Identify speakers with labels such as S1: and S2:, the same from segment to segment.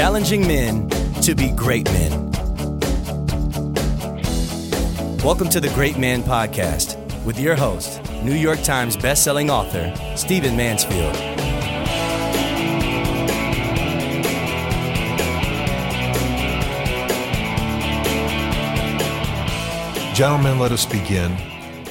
S1: challenging men to be great men. Welcome to the Great Man Podcast with your host, New York Times bestselling author, Stephen Mansfield.
S2: Gentlemen, let us begin.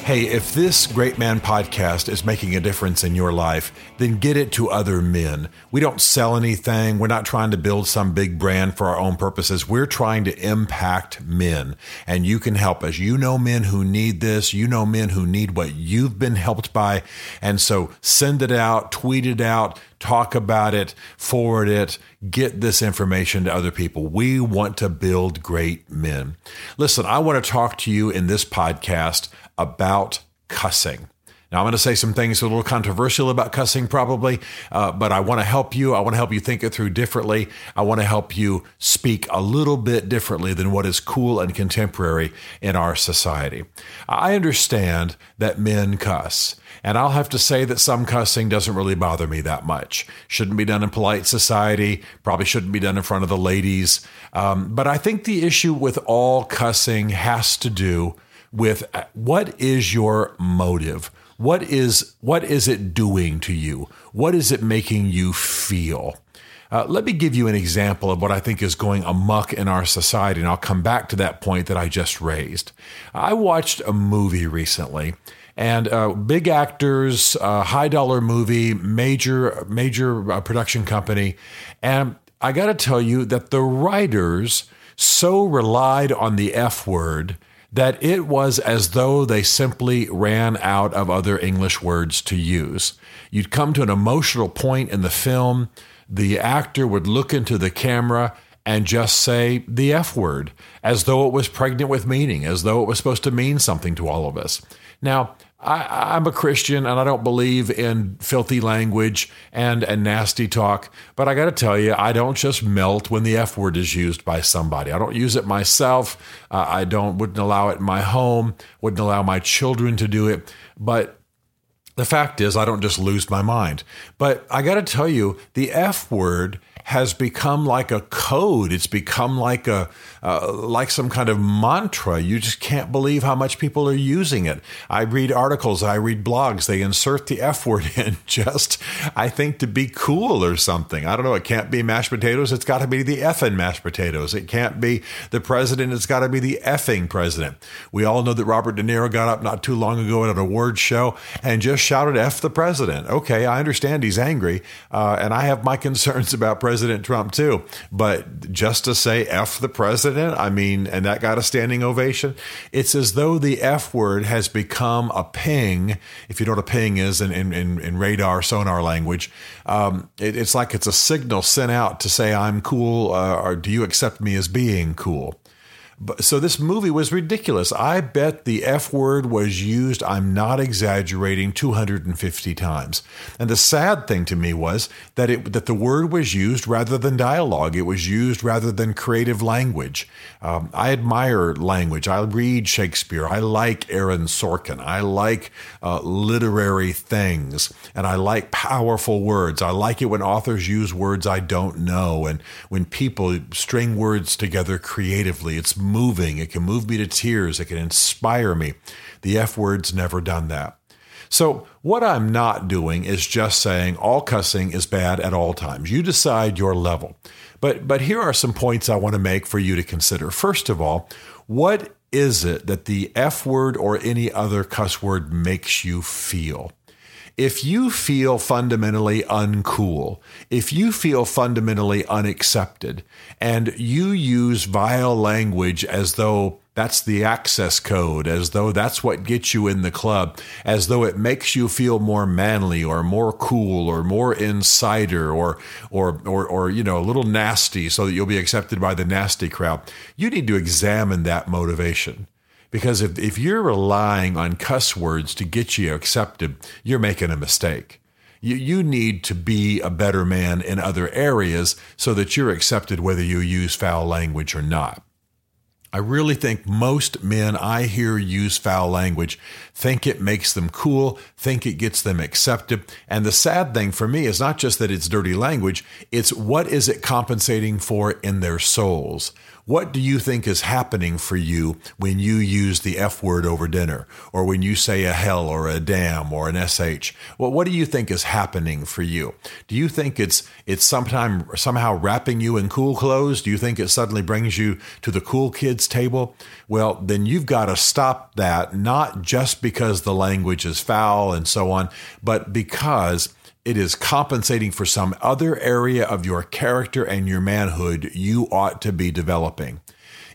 S2: Hey, if this Great Man podcast is making a difference in your life, then get it to other men. We don't sell anything. We're not trying to build some big brand for our own purposes. We're trying to impact men, and you can help us. You know men who need this. You know men who need what you've been helped by. And so send it out, tweet it out, talk about it, forward it, get this information to other people. We want to build great men. Listen, I want to talk to you in this podcast about cussing. Now, I'm going to say some things a little controversial about cussing, probably, uh, but I want to help you. I want to help you think it through differently. I want to help you speak a little bit differently than what is cool and contemporary in our society. I understand that men cuss. And I'll have to say that some cussing doesn't really bother me that much. Shouldn't be done in polite society, probably shouldn't be done in front of the ladies. Um, but I think the issue with all cussing has to do with uh, what is your motive? What is what is it doing to you? What is it making you feel? Uh, let me give you an example of what I think is going amuck in our society, and I'll come back to that point that I just raised. I watched a movie recently, and uh, big actors, uh, high dollar movie, major major uh, production company, and I got to tell you that the writers so relied on the F word that it was as though they simply ran out of other English words to use. You'd come to an emotional point in the film, the actor would look into the camera and just say the F word as though it was pregnant with meaning, as though it was supposed to mean something to all of us. Now, I, am a Christian and I don't believe in filthy language and, and nasty talk, but I got to tell you, I don't just melt when the F word is used by somebody. I don't use it myself. Uh, I don't wouldn't allow it in my home. Wouldn't allow my children to do it. But the fact is, I don't just lose my mind. But I got to tell you, the F word has become like a code. It's become like a uh, like some kind of mantra. You just can't believe how much people are using it. I read articles, I read blogs. They insert the F word in just, I think, to be cool or something. I don't know. It can't be mashed potatoes. It's got to be the effing mashed potatoes. It can't be the president. It's got to be the effing president. We all know that Robert De Niro got up not too long ago at an award show and just shouted "F the president." Okay, I understand he's angry, uh, and I have my concerns about President. President Trump too. But just to say F the president, I mean, and that got a standing ovation. It's as though the F word has become a ping. If you know what a ping is in, in, in radar, sonar language, um, it, it's like it's a signal sent out to say, I'm cool, uh, or do you accept me as being cool? So this movie was ridiculous. I bet the F word was used, I'm not exaggerating, 250 times. And the sad thing to me was that it that the word was used rather than dialogue. It was used rather than creative language. Um, I admire language. I read Shakespeare. I like Aaron Sorkin. I like uh, literary things. And I like powerful words. I like it when authors use words I don't know and when people string words together creatively. It's moving. It can move me to tears. It can inspire me. The F word's never done that. So, what I'm not doing is just saying all cussing is bad at all times. You decide your level. But, but here are some points I want to make for you to consider. First of all, what is it that the F word or any other cuss word makes you feel? If you feel fundamentally uncool, if you feel fundamentally unaccepted, and you use vile language as though that's the access code, as though that's what gets you in the club, as though it makes you feel more manly or more cool or more insider or or or or you know a little nasty so that you'll be accepted by the nasty crowd. You need to examine that motivation. Because if, if you're relying on cuss words to get you accepted, you're making a mistake. You, you need to be a better man in other areas so that you're accepted whether you use foul language or not. I really think most men I hear use foul language think it makes them cool, think it gets them accepted. And the sad thing for me is not just that it's dirty language, it's what is it compensating for in their souls? What do you think is happening for you when you use the F word over dinner, or when you say a hell or a damn or an sh? Well, what do you think is happening for you? Do you think it's it's sometime somehow wrapping you in cool clothes? Do you think it suddenly brings you to the cool kids table? Well, then you've got to stop that, not just because the language is foul and so on, but because it is compensating for some other area of your character and your manhood you ought to be developing.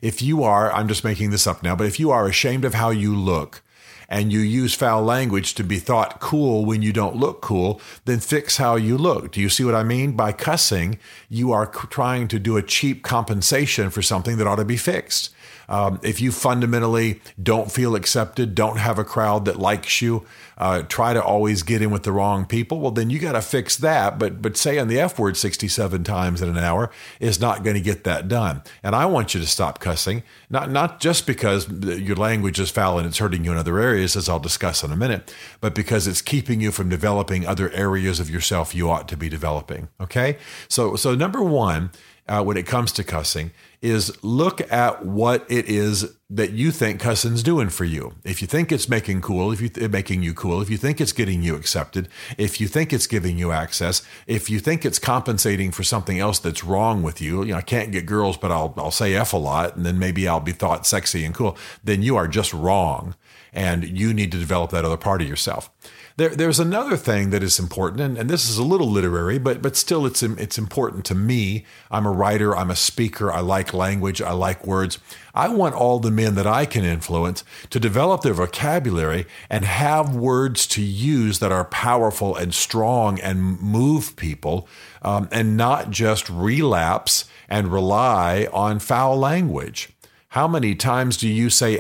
S2: If you are, I'm just making this up now, but if you are ashamed of how you look, and you use foul language to be thought cool when you don't look cool, then fix how you look. Do you see what I mean? By cussing, you are trying to do a cheap compensation for something that ought to be fixed. Um, if you fundamentally don't feel accepted, don't have a crowd that likes you, uh, try to always get in with the wrong people, well, then you got to fix that. But but saying the F word 67 times in an hour is not going to get that done. And I want you to stop cussing, not not just because your language is foul and it's hurting you in other areas, as I'll discuss in a minute, but because it's keeping you from developing other areas of yourself you ought to be developing. Okay, so so number one uh, when it comes to cussing is look at what it is that you think cussing's doing for you. If you think it's making cool, if you th- making you cool, if you think it's getting you accepted, if you think it's giving you access, if you think it's compensating for something else that's wrong with you, you know, I can't get girls, but I'll I'll say f a lot, and then maybe I'll be thought sexy and cool. Then you are just wrong, and you need to develop that other part of yourself. There, there's another thing that is important, and, and this is a little literary, but but still, it's it's important to me. I'm a writer. I'm a speaker. I like language. I like words. I want all the men that I can influence to develop their vocabulary and have words to use that are powerful and strong and move people, um, and not just relapse and rely on foul language. How many times do you say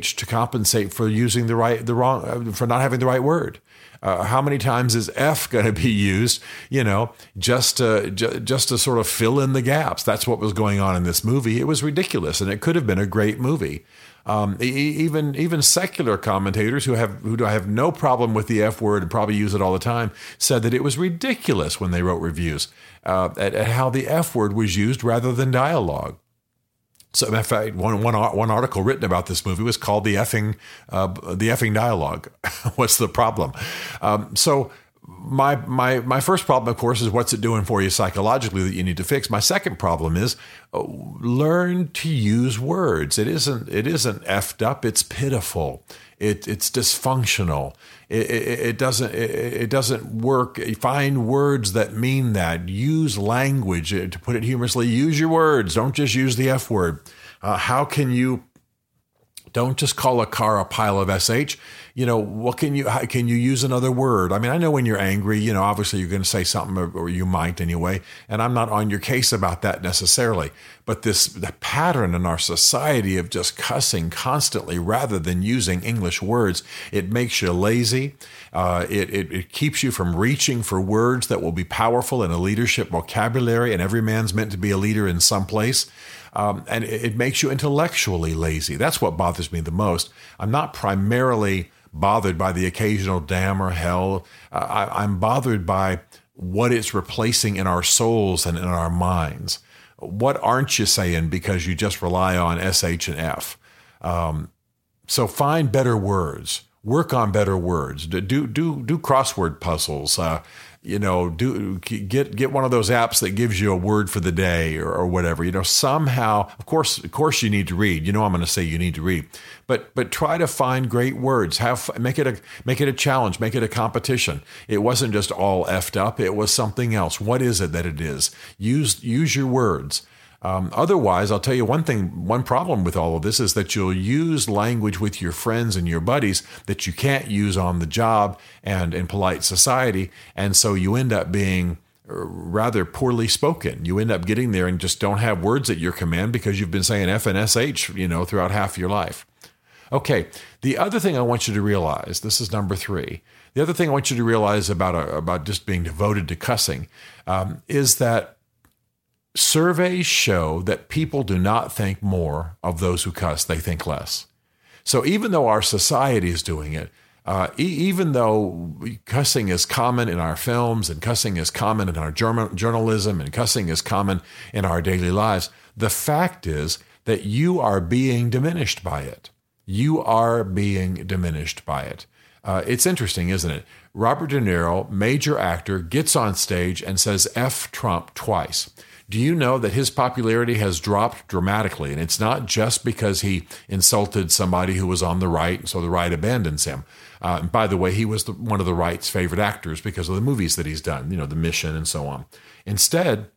S2: sh to compensate for using the right the wrong uh, for not having the right word? Uh, how many times is F going to be used? You know, just to, just to sort of fill in the gaps. That's what was going on in this movie. It was ridiculous, and it could have been a great movie. Um, even even secular commentators who have who have no problem with the F word and probably use it all the time said that it was ridiculous when they wrote reviews uh, at, at how the F word was used rather than dialogue. So, in fact, one, one, one article written about this movie was called "the effing uh, the effing dialogue." What's the problem? Um, so, my my my first problem, of course, is what's it doing for you psychologically that you need to fix. My second problem is uh, learn to use words. It isn't it isn't effed up. It's pitiful. It, it's dysfunctional. It, it, it doesn't it, it, doesn't work. Find words that mean that. Use language uh, to put it humorously. Use your words. Don't just use the F word. Uh, how can you don't just call a car a pile of sh. You know, what can you can you use another word? I mean, I know when you're angry, you know, obviously you're going to say something, or, or you might anyway. And I'm not on your case about that necessarily. But this the pattern in our society of just cussing constantly rather than using English words, it makes you lazy. Uh, it, it, it keeps you from reaching for words that will be powerful in a leadership vocabulary. And every man's meant to be a leader in some place um, and it, it makes you intellectually lazy. That's what bothers me the most. I'm not primarily bothered by the occasional damn or hell. I, I'm bothered by what it's replacing in our souls and in our minds. What aren't you saying because you just rely on SH and F? Um, so find better words. Work on better words. Do do do crossword puzzles. Uh, you know, do get get one of those apps that gives you a word for the day or, or whatever. You know, somehow, of course, of course, you need to read. You know, I'm going to say you need to read, but but try to find great words. Have make it a make it a challenge. Make it a competition. It wasn't just all effed up. It was something else. What is it that it is? Use use your words. Um, otherwise, I'll tell you one thing, one problem with all of this is that you'll use language with your friends and your buddies that you can't use on the job and in polite society. And so you end up being uh, rather poorly spoken. You end up getting there and just don't have words at your command because you've been saying F and SH, you know, throughout half your life. Okay, the other thing I want you to realize, this is number three. The other thing I want you to realize about, uh, about just being devoted to cussing um, is that surveys show that people do not think more of those who cuss, they think less. So even though our society is doing it, uh, e- even though cussing is common in our films and cussing is common in our journalism and cussing is common in our daily lives, the fact is that you are being diminished by it. You are being diminished by it. Uh, it's interesting, isn't it? Robert De Niro, major actor, gets on stage and says F Trump twice. Do you know that his popularity has dropped dramatically? And it's not just because he insulted somebody who was on the right, so the right abandons him. Uh, and by the way, he was the, one of the right's favorite actors because of the movies that he's done, you know, The Mission and so on. Instead,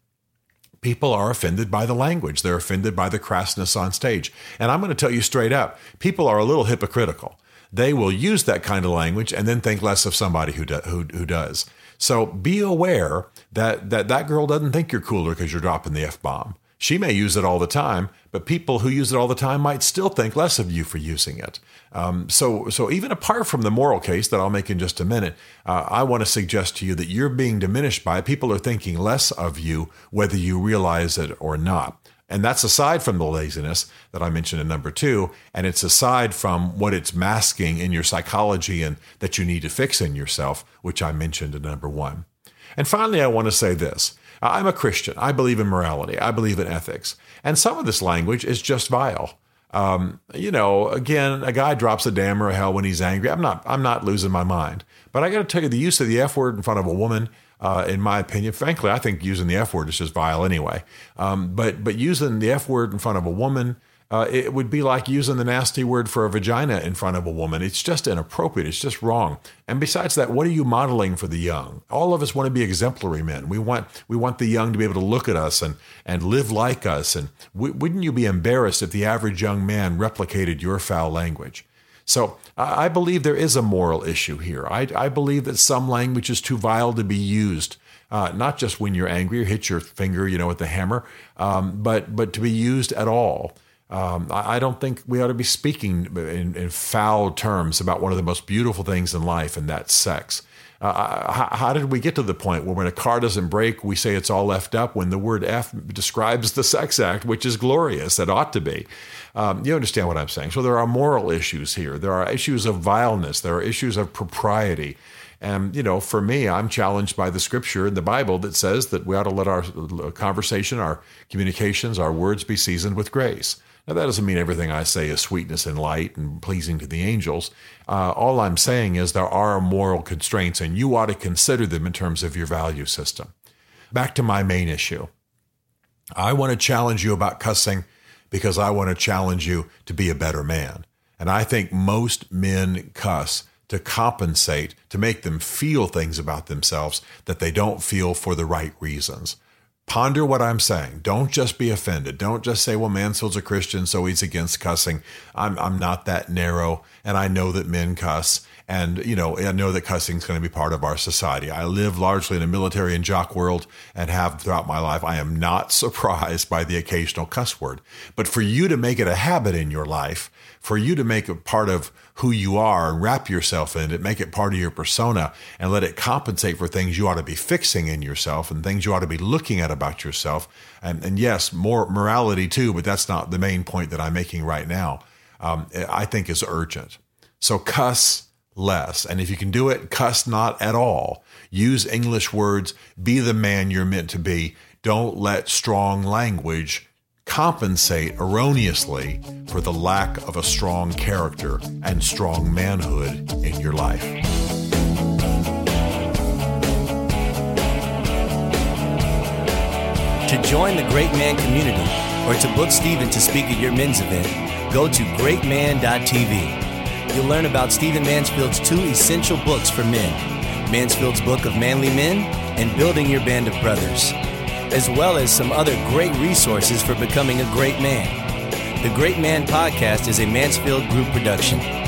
S2: people are offended by the language. They're offended by the crassness on stage. And I'm going to tell you straight up people are a little hypocritical. They will use that kind of language and then think less of somebody who, do, who, who does. So be aware that that, that girl doesn't think you're cooler because you're dropping the F bomb. She may use it all the time, but people who use it all the time might still think less of you for using it. Um, so, so even apart from the moral case that I'll make in just a minute, uh, I want to suggest to you that you're being diminished by it. People are thinking less of you, whether you realize it or not. And that's aside from the laziness that I mentioned in number two. And it's aside from what it's masking in your psychology and that you need to fix in yourself, which I mentioned in number one. And finally, I want to say this I'm a Christian. I believe in morality, I believe in ethics. And some of this language is just vile. Um, you know, again, a guy drops a damn or a hell when he's angry. I'm not, I'm not losing my mind. But I got to tell you, the use of the F word in front of a woman uh, in my opinion. Frankly, I think using the F word is just vile anyway. Um, but but using the F word in front of a woman, uh, it would be like using the nasty word for a vagina in front of a woman. It's just inappropriate. It's just wrong. And besides that, what are you modeling for the young? All of us want to be exemplary men. We want we want the young to be able to look at us and and live like us. And w- wouldn't you be embarrassed if the average young man replicated your foul language? So I believe there is a moral issue here. I, I believe that some language is too vile to be used. Uh, not just when you're angry or hit your finger, you know, with the hammer, um, but but to be used at all. Um, I, I, don't think we ought to be speaking in, in, foul terms about one of the most beautiful things in life, and that's sex. Uh, how, how, did we get to the point where when a car doesn't break, we say it's all left up when the word F describes the sex act, which is glorious, it ought to be. Um, you understand what I'm saying? So there are moral issues here. There are issues of vileness. There are issues of propriety. And, you know, for me, I'm challenged by the scripture in the Bible that says that we ought to let our conversation, our communications, our words be seasoned with grace. Now, that doesn't mean everything I say is sweetness and light and pleasing to the angels. Uh, all I'm saying is there are moral constraints, and you ought to consider them in terms of your value system. Back to my main issue. I want to challenge you about cussing because I want to challenge you to be a better man. And I think most men cuss to compensate, to make them feel things about themselves that they don't feel for the right reasons. Ponder what I'm saying. Don't just be offended. Don't just say, well, Mansfield's a Christian, so he's against cussing. I'm, I'm not that narrow, and I know that men cuss. And, you know, I know that cussing is going to be part of our society. I live largely in a military and jock world and have throughout my life. I am not surprised by the occasional cuss word. But for you to make it a habit in your life, for you to make it part of who you are and wrap yourself in it, make it part of your persona and let it compensate for things you ought to be fixing in yourself and things you ought to be looking at about yourself. And, and yes, more morality too, but that's not the main point that I'm making right now. Um, I think is urgent. So cuss less. And if you can do it, cuss not at all. Use English words. Be the man you're meant to be. Don't let strong language compensate erroneously for the lack of a strong character and strong manhood in your life.
S1: To join the Great Man community or to book Stephen to speak at your men's event, go to greatman.tv. You'll learn about Stephen Mansfield's two essential books for men Mansfield's Book of Manly Men and Building Your Band of Brothers as well as some other great resources for becoming a great man. The Great Man Podcast is a Mansfield Group production.